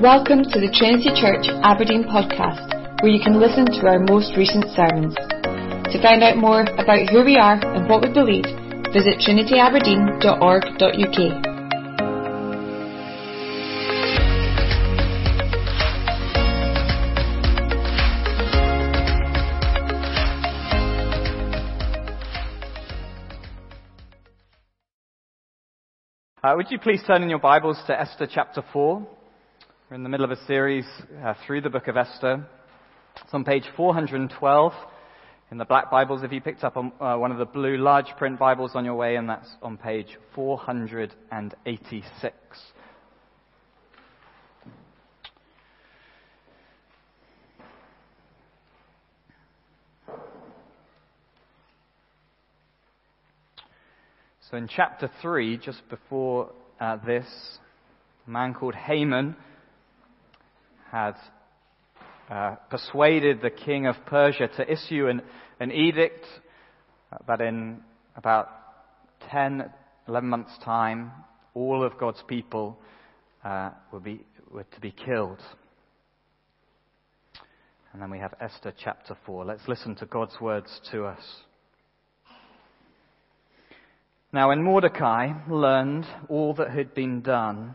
Welcome to the Trinity Church Aberdeen podcast, where you can listen to our most recent sermons. To find out more about who we are and what we believe, visit trinityaberdeen.org.uk. Uh, would you please turn in your Bibles to Esther chapter 4? We're in the middle of a series uh, through the book of Esther. It's on page 412 in the black Bibles. If you picked up on, uh, one of the blue large print Bibles on your way, and that's on page 486. So in chapter 3, just before uh, this, a man called Haman had uh, persuaded the king of Persia to issue an, an edict that in about 10, 11 months' time, all of God's people uh, be, were to be killed. And then we have Esther chapter 4. Let's listen to God's words to us. Now, when Mordecai learned all that had been done,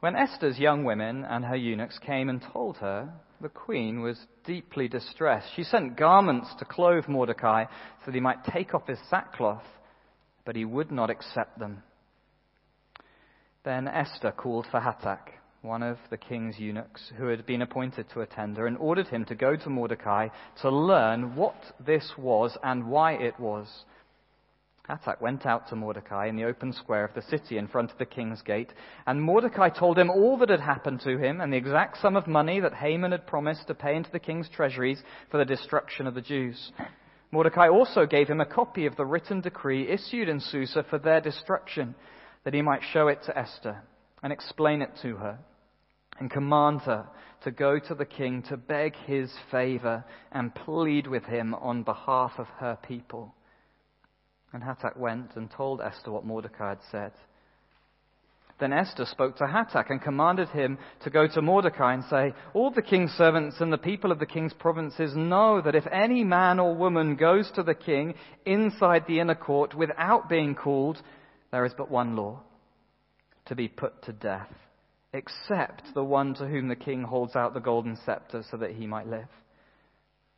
When Esther's young women and her eunuchs came and told her, the queen was deeply distressed. She sent garments to clothe Mordecai so that he might take off his sackcloth, but he would not accept them. Then Esther called for Hathach one of the king's eunuchs who had been appointed to attend her, and ordered him to go to Mordecai to learn what this was and why it was. Hathach went out to Mordecai in the open square of the city in front of the king's gate, and Mordecai told him all that had happened to him and the exact sum of money that Haman had promised to pay into the king's treasuries for the destruction of the Jews. Mordecai also gave him a copy of the written decree issued in Susa for their destruction, that he might show it to Esther and explain it to her and command her to go to the king to beg his favor and plead with him on behalf of her people. And Hathach went and told Esther what Mordecai had said. Then Esther spoke to Hathach and commanded him to go to Mordecai and say, All the king's servants and the people of the king's provinces know that if any man or woman goes to the king inside the inner court without being called, there is but one law to be put to death except the one to whom the king holds out the golden scepter so that he might live.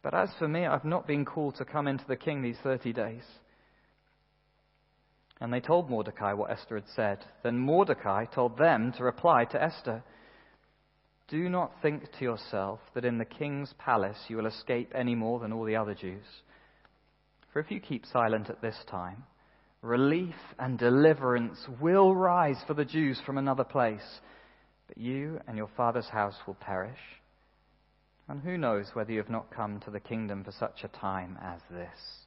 But as for me, I've not been called to come into the king these 30 days. And they told Mordecai what Esther had said. Then Mordecai told them to reply to Esther Do not think to yourself that in the king's palace you will escape any more than all the other Jews. For if you keep silent at this time, relief and deliverance will rise for the Jews from another place but you and your father's house will perish. And who knows whether you have not come to the kingdom for such a time as this?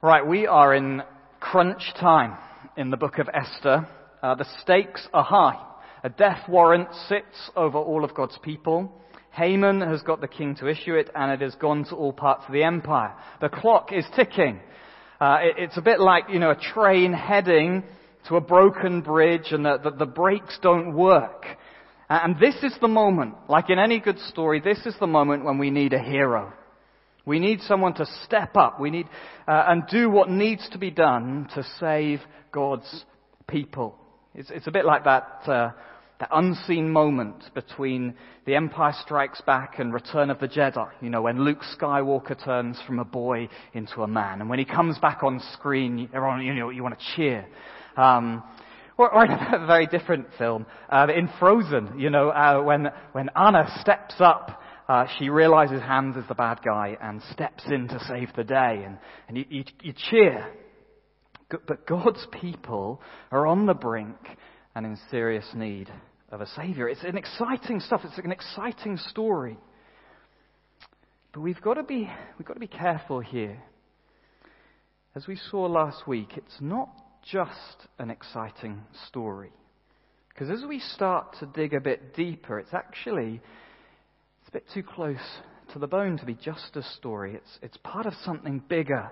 Right, we are in crunch time in the book of Esther. Uh, the stakes are high. A death warrant sits over all of God's people. Haman has got the king to issue it, and it has gone to all parts of the empire. The clock is ticking. Uh, it, it's a bit like, you know, a train heading to a broken bridge and the, the, the brakes don't work. And this is the moment, like in any good story, this is the moment when we need a hero. We need someone to step up. We need, uh, and do what needs to be done to save God's people. It's, it's a bit like that, uh, that unseen moment between The Empire Strikes Back and Return of the Jedi. You know, when Luke Skywalker turns from a boy into a man. And when he comes back on screen, everyone, you know, you want to cheer. Um, or, in a very different film, uh, in Frozen, you know, uh, when, when Anna steps up, uh, she realizes Hans is the bad guy and steps in to save the day, and, and you, you, you cheer. But God's people are on the brink and in serious need of a Savior. It's an exciting stuff. It's an exciting story. But we've got to be, we've got to be careful here. As we saw last week, it's not just an exciting story. Because as we start to dig a bit deeper, it's actually it's a bit too close to the bone to be just a story. It's, it's part of something bigger.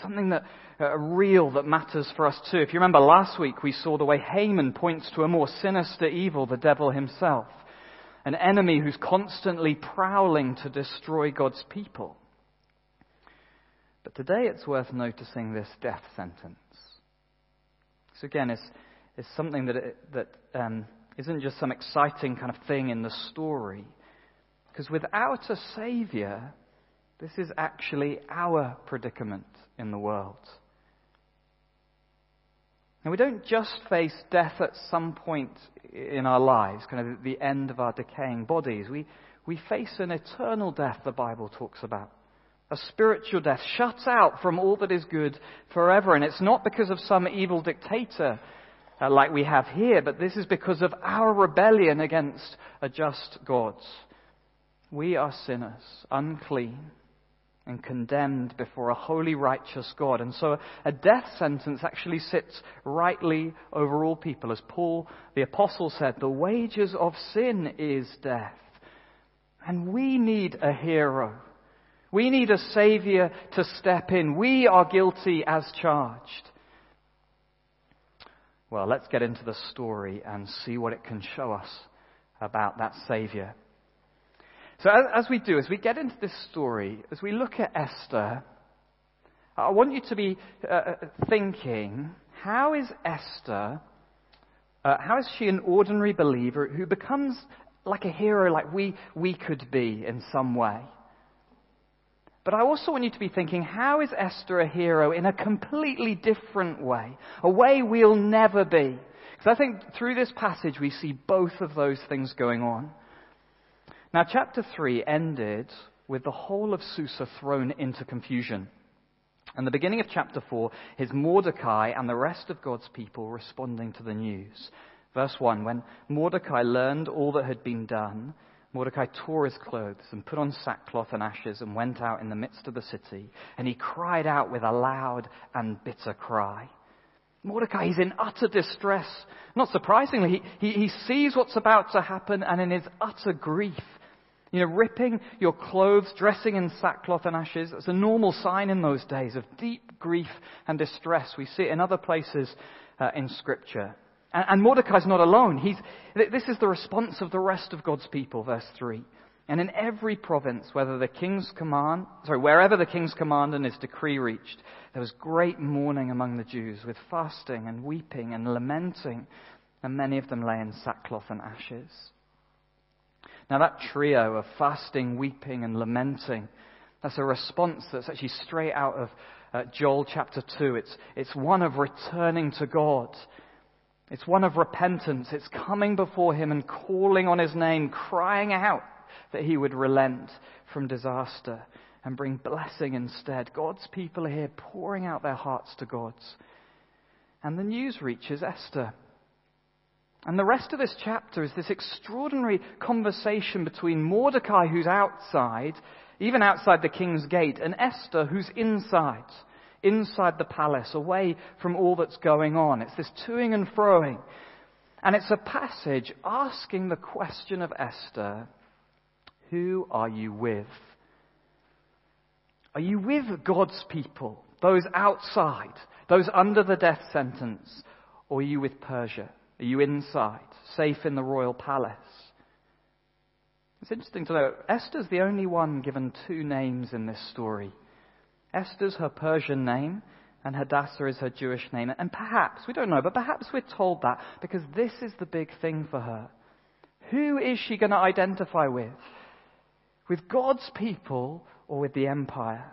Something that uh, real that matters for us too. If you remember last week, we saw the way Haman points to a more sinister evil, the devil himself, an enemy who's constantly prowling to destroy God's people. But today it's worth noticing this death sentence. So again, it's, it's something that, it, that um, isn't just some exciting kind of thing in the story. Because without a Savior, this is actually our predicament in the world. And we don't just face death at some point in our lives, kind of the end of our decaying bodies. We, we face an eternal death, the Bible talks about a spiritual death, shut out from all that is good forever. And it's not because of some evil dictator uh, like we have here, but this is because of our rebellion against a just God. We are sinners, unclean, and condemned before a holy, righteous God. And so a death sentence actually sits rightly over all people. As Paul the Apostle said, the wages of sin is death. And we need a hero we need a Savior to step in. We are guilty as charged. Well, let's get into the story and see what it can show us about that Savior. So, as we do, as we get into this story, as we look at Esther, I want you to be uh, uh thinking how is Esther, uh, how is she an ordinary believer who becomes like a hero like we, we could be in some way? But I also want you to be thinking, how is Esther a hero in a completely different way? A way we'll never be. Because I think through this passage we see both of those things going on. Now, chapter 3 ended with the whole of Susa thrown into confusion. And the beginning of chapter 4 is Mordecai and the rest of God's people responding to the news. Verse 1 When Mordecai learned all that had been done, Mordecai tore his clothes and put on sackcloth and ashes and went out in the midst of the city. And he cried out with a loud and bitter cry. Mordecai is in utter distress. Not surprisingly, he, he, he sees what's about to happen and in his utter grief. You know, ripping your clothes, dressing in sackcloth and ashes, that's a normal sign in those days of deep grief and distress. We see it in other places uh, in Scripture. And, and Mordecai's not alone. He's, this is the response of the rest of God's people, verse 3. And in every province, whether the king's command, sorry, wherever the king's command and his decree reached, there was great mourning among the Jews, with fasting and weeping and lamenting, and many of them lay in sackcloth and ashes. Now that trio of fasting, weeping, and lamenting, that's a response that's actually straight out of uh, Joel chapter 2. It's, it's one of returning to God it's one of repentance. It's coming before Him and calling on His name, crying out that He would relent from disaster and bring blessing instead. God's people are here pouring out their hearts to God's. And the news reaches Esther. And the rest of this chapter is this extraordinary conversation between Mordecai, who's outside, even outside the king's gate, and Esther, who's inside inside the palace, away from all that's going on. It's this toing and froing. And it's a passage asking the question of Esther Who are you with? Are you with God's people, those outside, those under the death sentence? Or are you with Persia? Are you inside, safe in the royal palace? It's interesting to know Esther's the only one given two names in this story Esther's her Persian name, and Hadassah is her Jewish name. And perhaps, we don't know, but perhaps we're told that because this is the big thing for her. Who is she going to identify with? With God's people or with the empire?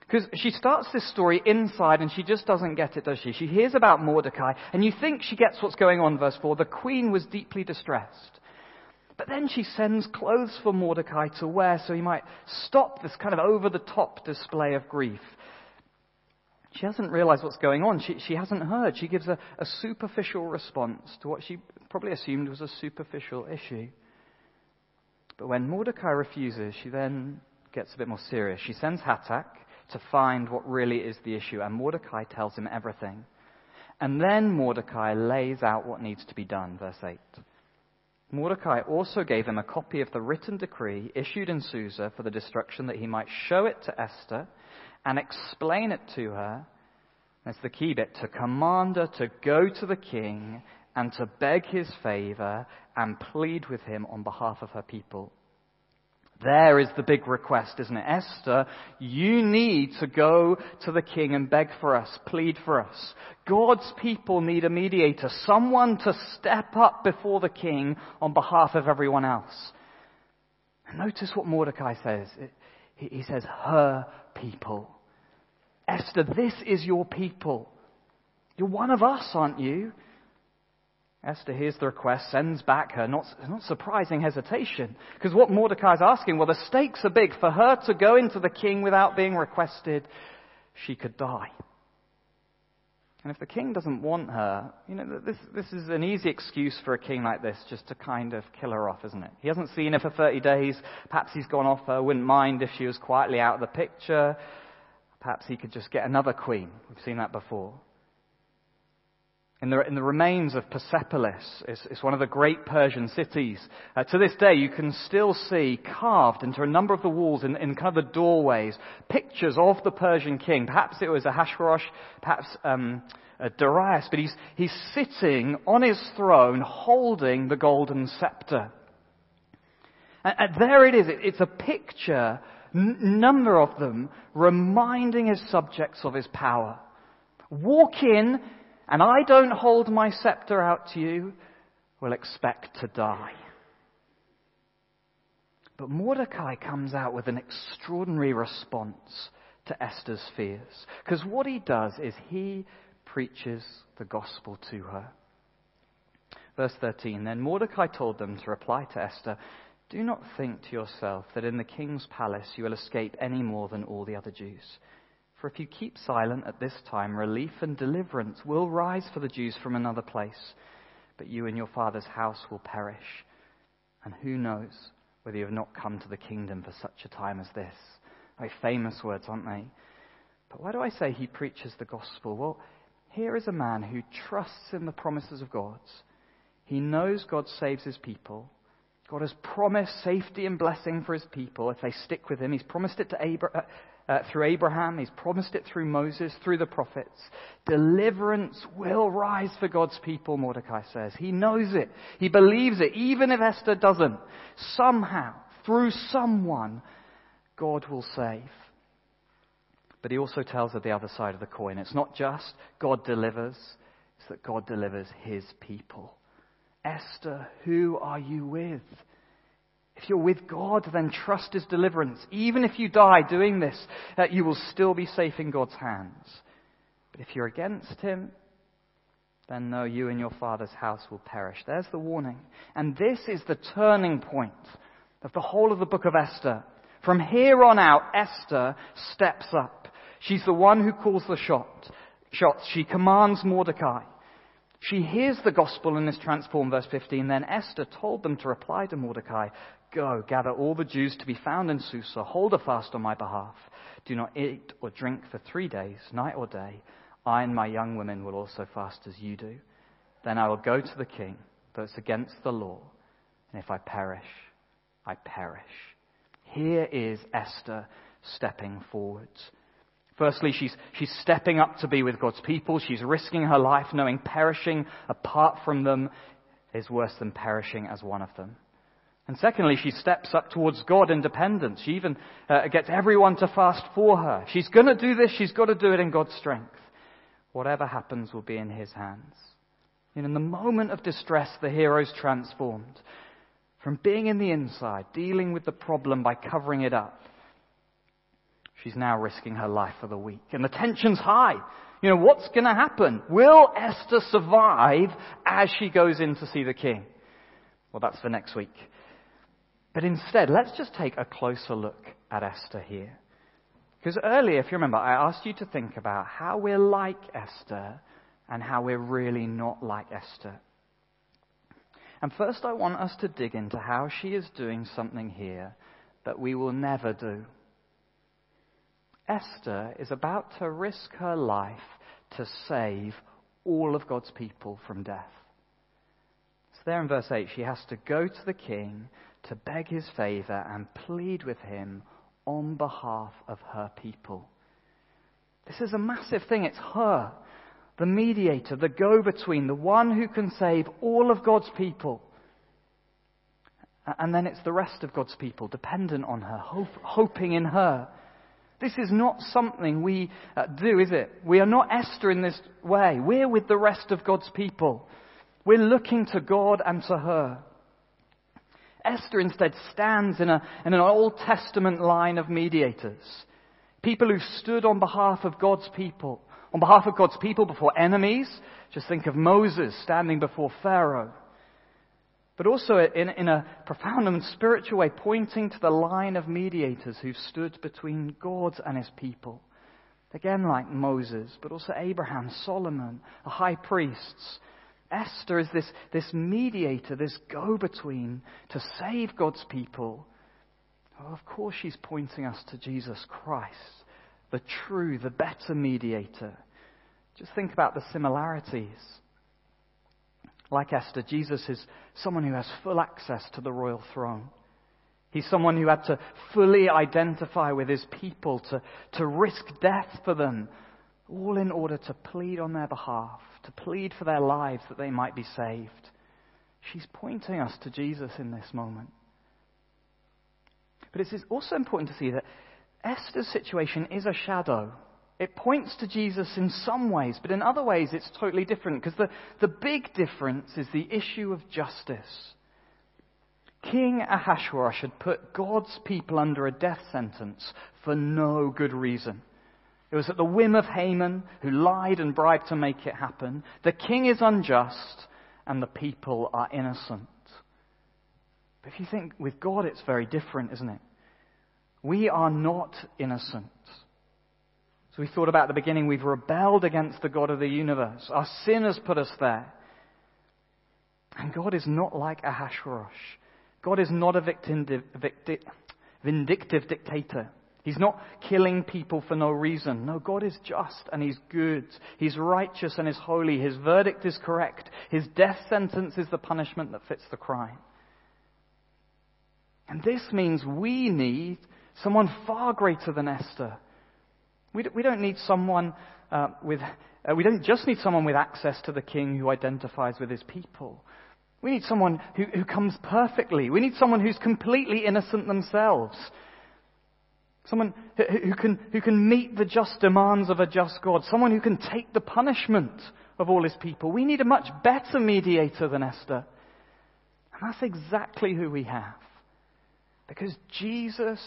Because she starts this story inside and she just doesn't get it, does she? She hears about Mordecai and you think she gets what's going on, verse 4. The queen was deeply distressed. But then she sends clothes for Mordecai to wear so he might stop this kind of over the top display of grief. She hasn't realized what's going on. She, she hasn't heard. She gives a, a superficial response to what she probably assumed was a superficial issue. But when Mordecai refuses, she then gets a bit more serious. She sends Hatak to find what really is the issue, and Mordecai tells him everything. And then Mordecai lays out what needs to be done, verse 8. Mordecai also gave him a copy of the written decree issued in Susa for the destruction that he might show it to Esther and explain it to her. That's the key bit to command her to go to the king and to beg his favor and plead with him on behalf of her people. There is the big request, isn't it? Esther, you need to go to the king and beg for us, plead for us. God's people need a mediator, someone to step up before the king on behalf of everyone else. And notice what Mordecai says. He says, her people. Esther, this is your people. You're one of us, aren't you? Esther hears the request, sends back her not, not surprising hesitation. Because what Mordecai is asking, well, the stakes are big. For her to go into the king without being requested, she could die. And if the king doesn't want her, you know, this, this is an easy excuse for a king like this just to kind of kill her off, isn't it? He hasn't seen her for 30 days. Perhaps he's gone off her, wouldn't mind if she was quietly out of the picture. Perhaps he could just get another queen. We've seen that before. In the, in the remains of Persepolis, it's, it's, one of the great Persian cities. Uh, to this day, you can still see carved into a number of the walls, in, in kind of the doorways, pictures of the Persian king. Perhaps it was Ahasuerus, perhaps um, Darius, but he's, he's sitting on his throne holding the golden scepter. And, and there it is. It, it's a picture n- number of them reminding his subjects of his power. Walk in, and I don't hold my scepter out to you, will expect to die. But Mordecai comes out with an extraordinary response to Esther's fears. Because what he does is he preaches the gospel to her. Verse 13 Then Mordecai told them to reply to Esther do not think to yourself that in the king's palace you will escape any more than all the other Jews. For if you keep silent at this time, relief and deliverance will rise for the Jews from another place, but you and your father's house will perish. And who knows whether you have not come to the kingdom for such a time as this? Very famous words, aren't they? But why do I say he preaches the gospel? Well, here is a man who trusts in the promises of God. He knows God saves his people. God has promised safety and blessing for his people if they stick with him. He's promised it to Abra- uh, through Abraham. He's promised it through Moses, through the prophets. Deliverance will rise for God's people, Mordecai says. He knows it. He believes it. Even if Esther doesn't, somehow, through someone, God will save. But he also tells her the other side of the coin. It's not just God delivers, it's that God delivers his people. Esther, who are you with? If you're with God, then trust His deliverance. Even if you die doing this, that you will still be safe in God's hands. But if you're against Him, then no, you and your father's house will perish. There's the warning. And this is the turning point of the whole of the book of Esther. From here on out, Esther steps up. She's the one who calls the shot, shots. She commands Mordecai. She hears the gospel and is transformed. Verse 15. Then Esther told them to reply to Mordecai Go, gather all the Jews to be found in Susa, hold a fast on my behalf. Do not eat or drink for three days, night or day. I and my young women will also fast as you do. Then I will go to the king, though it's against the law. And if I perish, I perish. Here is Esther stepping forwards. Firstly, she's, she's stepping up to be with God's people. She's risking her life, knowing perishing apart from them is worse than perishing as one of them. And secondly, she steps up towards God in dependence. She even uh, gets everyone to fast for her. She's going to do this. She's got to do it in God's strength. Whatever happens will be in His hands. And in the moment of distress, the hero's transformed from being in the inside, dealing with the problem by covering it up. She's now risking her life for the weak. And the tension's high. You know, what's going to happen? Will Esther survive as she goes in to see the king? Well, that's for next week. But instead, let's just take a closer look at Esther here. Because earlier, if you remember, I asked you to think about how we're like Esther and how we're really not like Esther. And first, I want us to dig into how she is doing something here that we will never do. Esther is about to risk her life to save all of God's people from death. There in verse 8, she has to go to the king to beg his favor and plead with him on behalf of her people. This is a massive thing. It's her, the mediator, the go between, the one who can save all of God's people. And then it's the rest of God's people dependent on her, hope, hoping in her. This is not something we uh, do, is it? We are not Esther in this way. We're with the rest of God's people. We're looking to God and to her. Esther instead stands in, a, in an Old Testament line of mediators. People who stood on behalf of God's people, on behalf of God's people before enemies. Just think of Moses standing before Pharaoh. But also in, in a profound and spiritual way, pointing to the line of mediators who stood between God and his people. Again, like Moses, but also Abraham, Solomon, the high priests, Esther is this, this mediator, this go between to save God's people. Well, of course, she's pointing us to Jesus Christ, the true, the better mediator. Just think about the similarities. Like Esther, Jesus is someone who has full access to the royal throne. He's someone who had to fully identify with his people, to, to risk death for them, all in order to plead on their behalf to plead for their lives that they might be saved. She's pointing us to Jesus in this moment. But it's also important to see that Esther's situation is a shadow. It points to Jesus in some ways, but in other ways it's totally different because the, the big difference is the issue of justice. King Ahasuerus had put God's people under a death sentence for no good reason. It was at the whim of Haman, who lied and bribed to make it happen. The king is unjust, and the people are innocent. But if you think with God, it's very different, isn't it? We are not innocent. So we thought about the beginning, we've rebelled against the God of the universe. Our sin has put us there. And God is not like Ahasuerus. God is not a vindictive dictator. He's not killing people for no reason. No, God is just and He's good. He's righteous and He's holy. His verdict is correct. His death sentence is the punishment that fits the crime. And this means we need someone far greater than Esther. We don't need someone uh, with, uh, we don't just need someone with access to the king who identifies with his people. We need someone who, who comes perfectly. We need someone who's completely innocent themselves Someone who can, who can meet the just demands of a just God. Someone who can take the punishment of all his people. We need a much better mediator than Esther. And that's exactly who we have. Because Jesus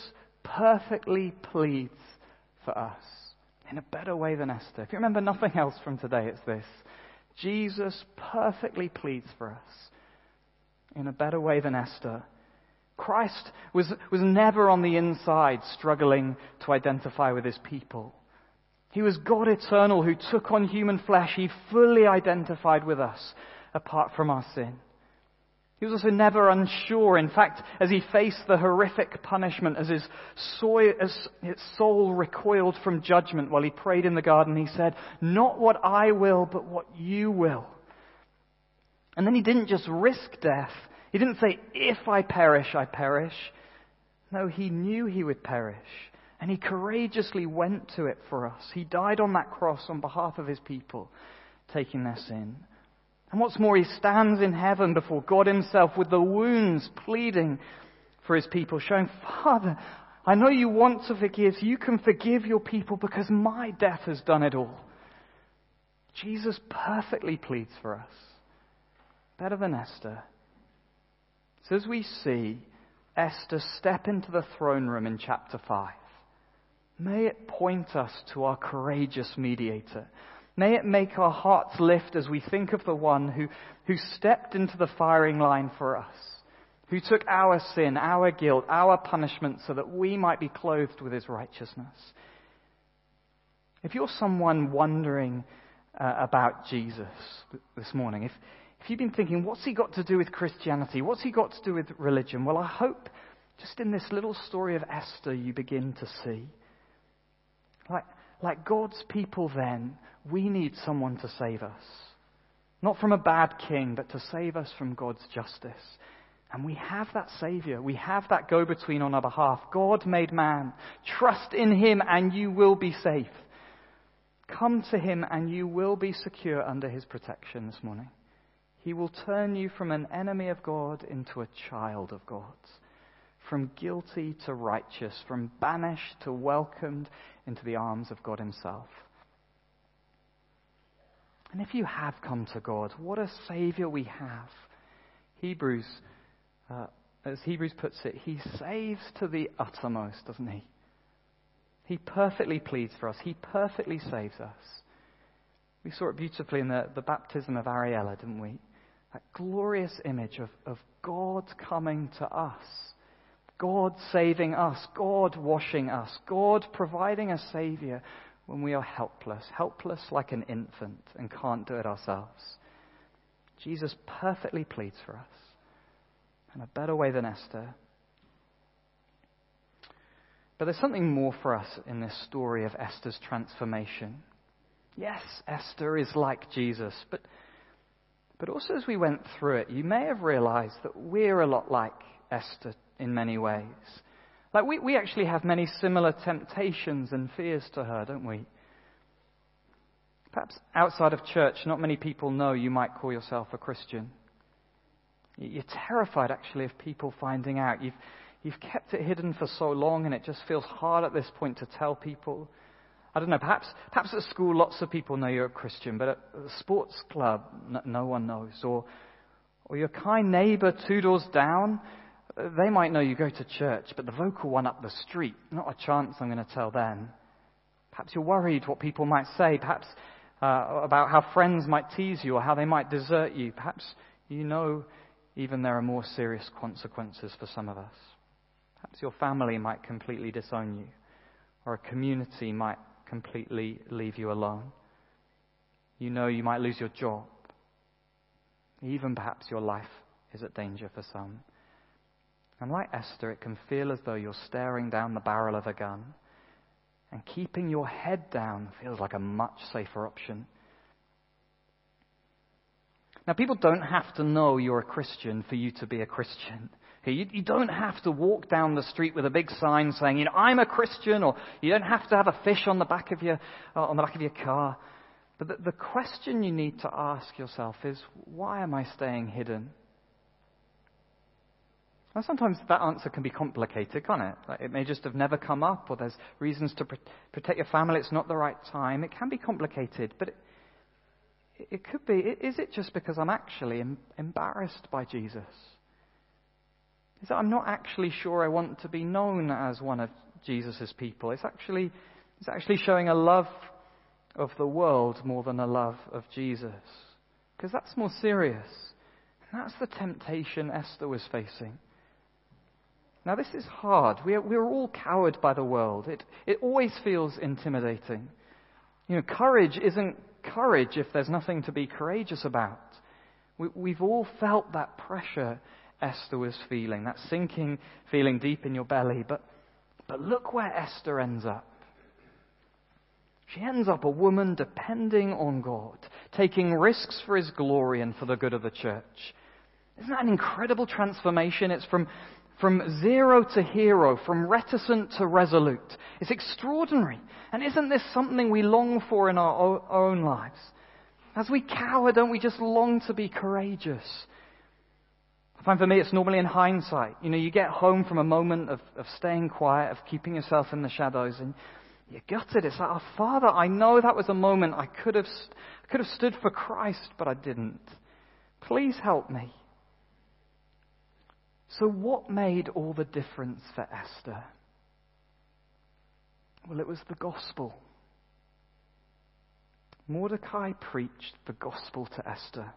perfectly pleads for us in a better way than Esther. If you remember nothing else from today, it's this. Jesus perfectly pleads for us in a better way than Esther Christ was, was never on the inside struggling to identify with his people. He was God eternal who took on human flesh. He fully identified with us apart from our sin. He was also never unsure. In fact, as he faced the horrific punishment, as his soul recoiled from judgment while he prayed in the garden, he said, Not what I will, but what you will. And then he didn't just risk death, he didn't say, if I perish, I perish. No, he knew he would perish. And he courageously went to it for us. He died on that cross on behalf of his people, taking their sin. And what's more, he stands in heaven before God himself with the wounds pleading for his people, showing, Father, I know you want to forgive. You can forgive your people because my death has done it all. Jesus perfectly pleads for us. Better than Esther. So as we see Esther step into the throne room in chapter 5, may it point us to our courageous mediator. May it make our hearts lift as we think of the one who, who stepped into the firing line for us, who took our sin, our guilt, our punishment so that we might be clothed with his righteousness. If you're someone wondering uh, about Jesus this morning, if, if you've been thinking, what's he got to do with Christianity? What's he got to do with religion? Well, I hope just in this little story of Esther you begin to see. Like, like God's people then, we need someone to save us. Not from a bad king, but to save us from God's justice. And we have that Savior. We have that go between on our behalf. God made man. Trust in Him and you will be safe. Come to Him and you will be secure under His protection this morning. He will turn you from an enemy of God into a child of God from guilty to righteous, from banished to welcomed into the arms of God Himself. And if you have come to God, what a Savior we have. Hebrews, uh, as Hebrews puts it, He saves to the uttermost, doesn't He? He perfectly pleads for us, He perfectly saves us. We saw it beautifully in the, the baptism of Ariella, didn't we? That glorious image of, of God coming to us God saving us, God washing us, God providing a Savior when we are helpless, helpless like an infant and can't do it ourselves. Jesus perfectly pleads for us. in a better way than Esther. But there's something more for us in this story of Esther's transformation. Yes, Esther is like Jesus, but, but also as we went through it, you may have realized that we're a lot like Esther in many ways. Like, we, we actually have many similar temptations and fears to her, don't we? Perhaps outside of church, not many people know you might call yourself a Christian. You're terrified, actually, of people finding out. You've, you've kept it hidden for so long, and it just feels hard at this point to tell people. I don't know, perhaps, perhaps at school lots of people know you're a Christian, but at the sports club, no, no one knows. Or, or your kind neighbor two doors down they might know you go to church, but the vocal one up the street, not a chance I'm going to tell them. Perhaps you're worried what people might say, perhaps uh, about how friends might tease you or how they might desert you. Perhaps you know even there are more serious consequences for some of us. Perhaps your family might completely disown you, or a community might completely leave you alone. You know you might lose your job. Even perhaps your life is at danger for some. And like Esther, it can feel as though you're staring down the barrel of a gun. And keeping your head down feels like a much safer option. Now, people don't have to know you're a Christian for you to be a Christian. You, you, don't have to walk down the street with a big sign saying, you know, I'm a Christian, or you don't have to have a fish on the back of your, uh, on the back of your car. But the, the question you need to ask yourself is, why am I staying hidden? Now, sometimes that answer can be complicated, can't it? Like it may just have never come up, or there's reasons to protect your family, it's not the right time. It can be complicated, but it, it could be. Is it just because I'm actually embarrassed by Jesus? Is that I'm not actually sure I want to be known as one of Jesus' people? It's actually, it's actually showing a love of the world more than a love of Jesus. Because that's more serious. And that's the temptation Esther was facing. Now, this is hard. We're, we're all cowed by the world. It, it always feels intimidating. You know, courage isn't courage if there's nothing to be courageous about. We, we've all felt that pressure Esther was feeling, that sinking feeling deep in your belly. But, but look where Esther ends up. She ends up a woman depending on God, taking risks for His glory and for the good of the church. Isn't that an incredible transformation? It's from from zero to hero, from reticent to resolute. It's extraordinary. And isn't this something we long for in our own lives? As we cower, don't we just long to be courageous? I find for me it's normally in hindsight. You know, you get home from a moment of, of staying quiet, of keeping yourself in the shadows, and you're gutted. It's like, oh, Father, I know that was a moment I could have, I could have stood for Christ, but I didn't. Please help me. So, what made all the difference for Esther? Well, it was the gospel. Mordecai preached the gospel to Esther.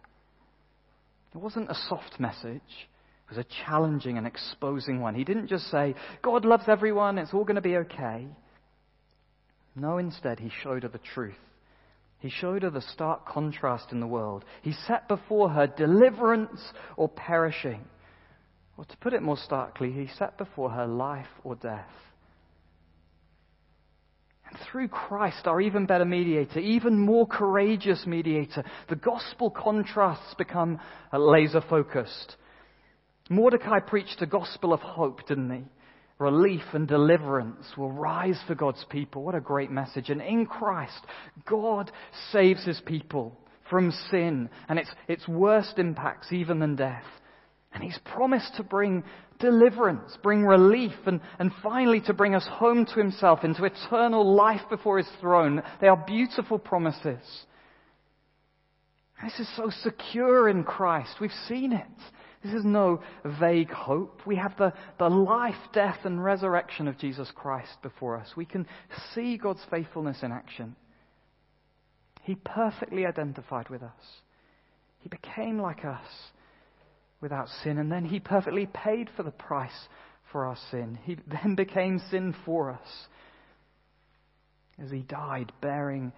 It wasn't a soft message. It was a challenging and exposing one. He didn't just say, God loves everyone, it's all going to be okay. No, instead, he showed her the truth. He showed her the stark contrast in the world. He set before her deliverance or perishing. Or to put it more starkly, he set before her life or death. Through Christ, our even better mediator, even more courageous mediator, the gospel contrasts become uh, laser focused. Mordecai preached a gospel of hope, didn't he? Relief and deliverance will rise for God's people. What a great message. And in Christ, God saves his people from sin and its, its worst impacts, even than death. And he's promised to bring deliverance, bring relief, and, and finally to bring us home to himself into eternal life before his throne. They are beautiful promises. This is so secure in Christ. We've seen it. This is no vague hope. We have the, the life, death, and resurrection of Jesus Christ before us. We can see God's faithfulness in action. He perfectly identified with us. He became like us without sin, and then he perfectly paid for the price for our sin. He then became sin for us as he died, bearing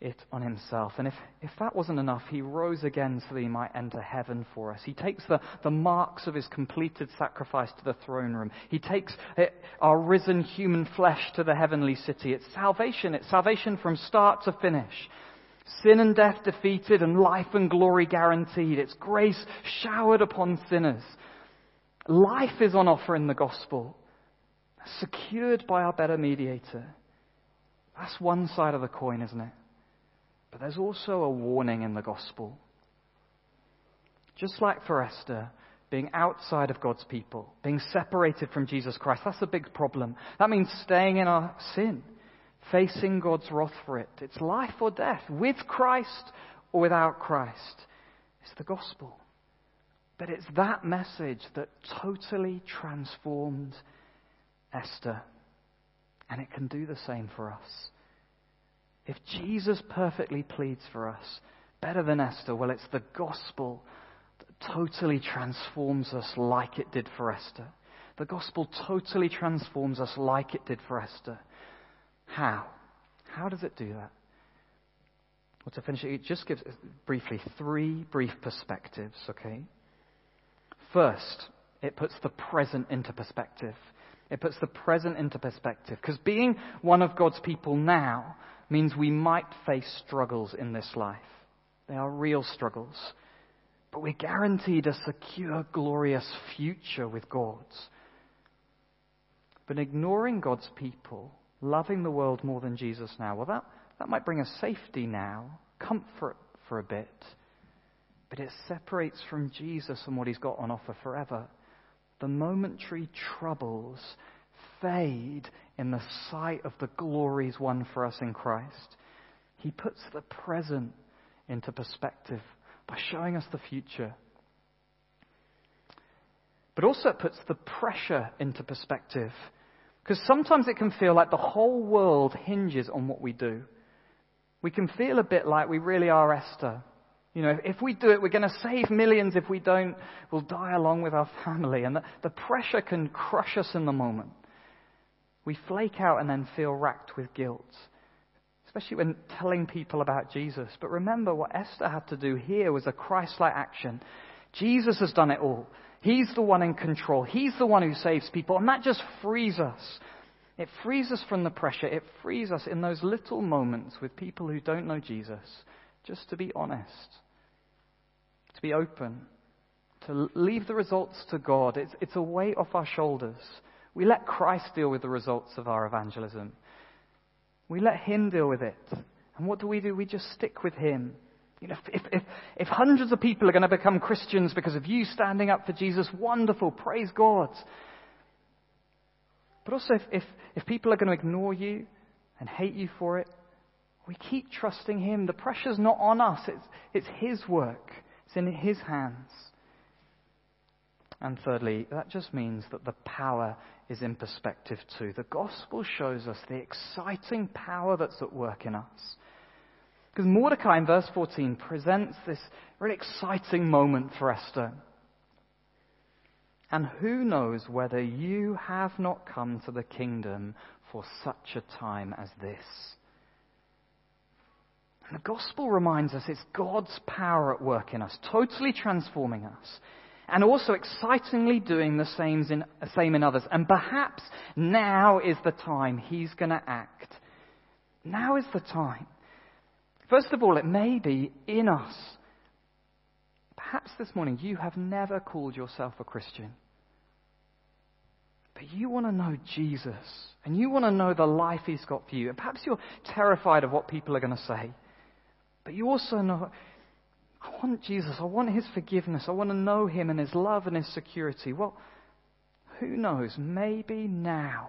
it on himself. And if, if that wasn't enough, he rose again so that he might enter heaven for us. He takes the, the marks of his completed sacrifice to the throne room. He takes it, our risen human flesh to the heavenly city. It's salvation. It's salvation from start to finish. Sin and death defeated and life and glory guaranteed. It's grace showered upon sinners. Life is on offer in the gospel, secured by our better mediator. That's one side of the coin, isn't it? But there's also a warning in the gospel. Just like for Esther, being outside of God's people, being separated from Jesus Christ, that's a big problem. That means staying in our sin facing God's wrath for it. It's life or death, with Christ or without Christ. It's the gospel. But it's that message that totally transformed Esther. And it can do the same for us. If Jesus perfectly pleads for us, better than Esther, well, it's the gospel that totally transforms us like it did for Esther. The gospel totally transforms us like it did for Esther. How? How does it do that? Well, to finish, it just gives briefly three brief perspectives, okay? First, it puts the present into perspective. It puts the present into perspective. Because being one of God's people now means we might face struggles in this life. They are real struggles. But we're guaranteed a secure, glorious future with God. But ignoring God's people loving the world more than Jesus now, well, that, that might bring us safety now, comfort for a bit, but it separates from Jesus and what he's got on offer forever. The momentary troubles fade in the sight of the glories won for us in Christ. He puts the present into perspective by showing us the future. But also it puts the pressure into perspective because sometimes it can feel like the whole world hinges on what we do. We can feel a bit like we really are Esther. You know, if we do it, we're going to save millions. If we don't, we'll die along with our family. And the, the pressure can crush us in the moment. We flake out and then feel racked with guilt, especially when telling people about Jesus. But remember, what Esther had to do here was a Christ like action. Jesus has done it all. He's the one in control. He's the one who saves people. And that just frees us. It frees us from the pressure. It frees us in those little moments with people who don't know Jesus just to be honest, to be open, to leave the results to God. It's, it's a weight off our shoulders. We let Christ deal with the results of our evangelism. We let Him deal with it. And what do we do? We just stick with Him You know, if, if, if hundreds of people are going to become Christians because of you standing up for Jesus, wonderful, praise God. But also, if, if, if people are going to ignore you and hate you for it, we keep trusting Him. The pressure's not on us, it's, it's His work, it's in His hands. And thirdly, that just means that the power is in perspective too. The gospel shows us the exciting power that's at work in us. Because Mordecai in verse 14 presents this really exciting moment for Esther. And who knows whether you have not come to the kingdom for such a time as this? And the gospel reminds us it's God's power at work in us, totally transforming us, and also excitingly doing the same in, same in others. And perhaps now is the time He's going to act. Now is the time. First of all, it may be in us. Perhaps this morning you have never called yourself a Christian. But you want to know Jesus, and you want to know the life He's got for you. And perhaps you're terrified of what people are going to say. But you also know, I want Jesus. I want His forgiveness. I want to know Him and His love and His security. Well, who knows? Maybe now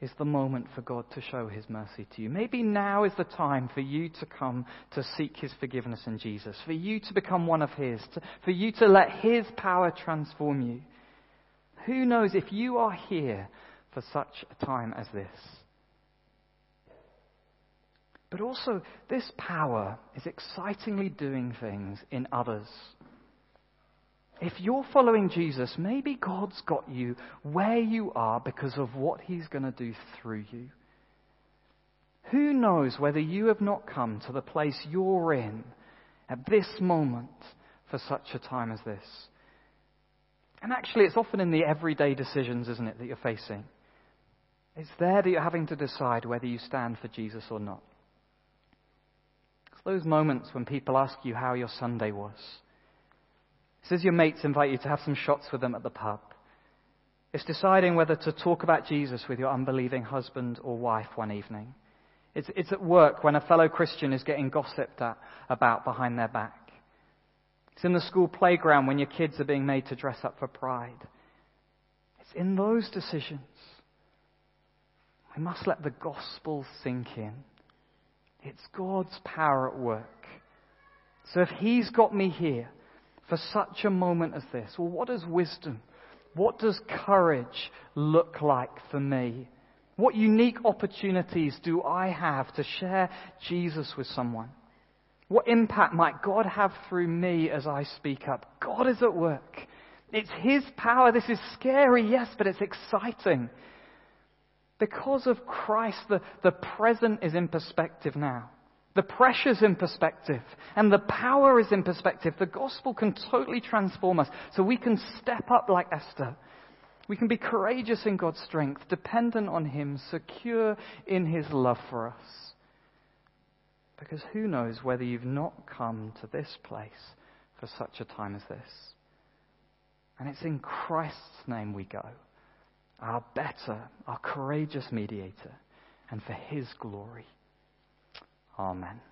is the moment for God to show His mercy to you. Maybe now is the time for you to come to seek His forgiveness in Jesus, for you to become one of His, to, for you to let His power transform you. Who knows if you are here for such a time as this? But also, this power is excitingly doing things in others. If you're following Jesus, maybe God's got you where you are because of what He's going to do through you. Who knows whether you have not come to the place you're in at this moment for such a time as this? And actually, it's often in the everyday decisions, isn't it, that you're facing. It's there that you're having to decide whether you stand for Jesus or not. It's those moments when people ask you how your Sunday was. It's as your mates invite you to have some shots with them at the pub. It's deciding whether to talk about Jesus with your unbelieving husband or wife one evening. It's, it's at work when a fellow Christian is getting gossiped at, about behind their back. It's in the school playground when your kids are being made to dress up for pride. It's in those decisions. We must let the gospel sink in. It's God's power at work. So if He's got me here for such a moment as this, well, what does wisdom, what does courage look like for me? What unique opportunities do I have to share Jesus with someone? What impact might God have through me as I speak up? God is at work. It's His power. This is scary, yes, but it's exciting. Because of Christ, the, the present is in perspective now. The pressure's in perspective. And the power is in perspective. The gospel can totally transform us. So we can step up like Esther. We can be courageous in God's strength, dependent on Him, secure in His love for us. Because who knows whether you've not come to this place for such a time as this? And it's in Christ's name we go our better, our courageous mediator, and for his glory. Amen.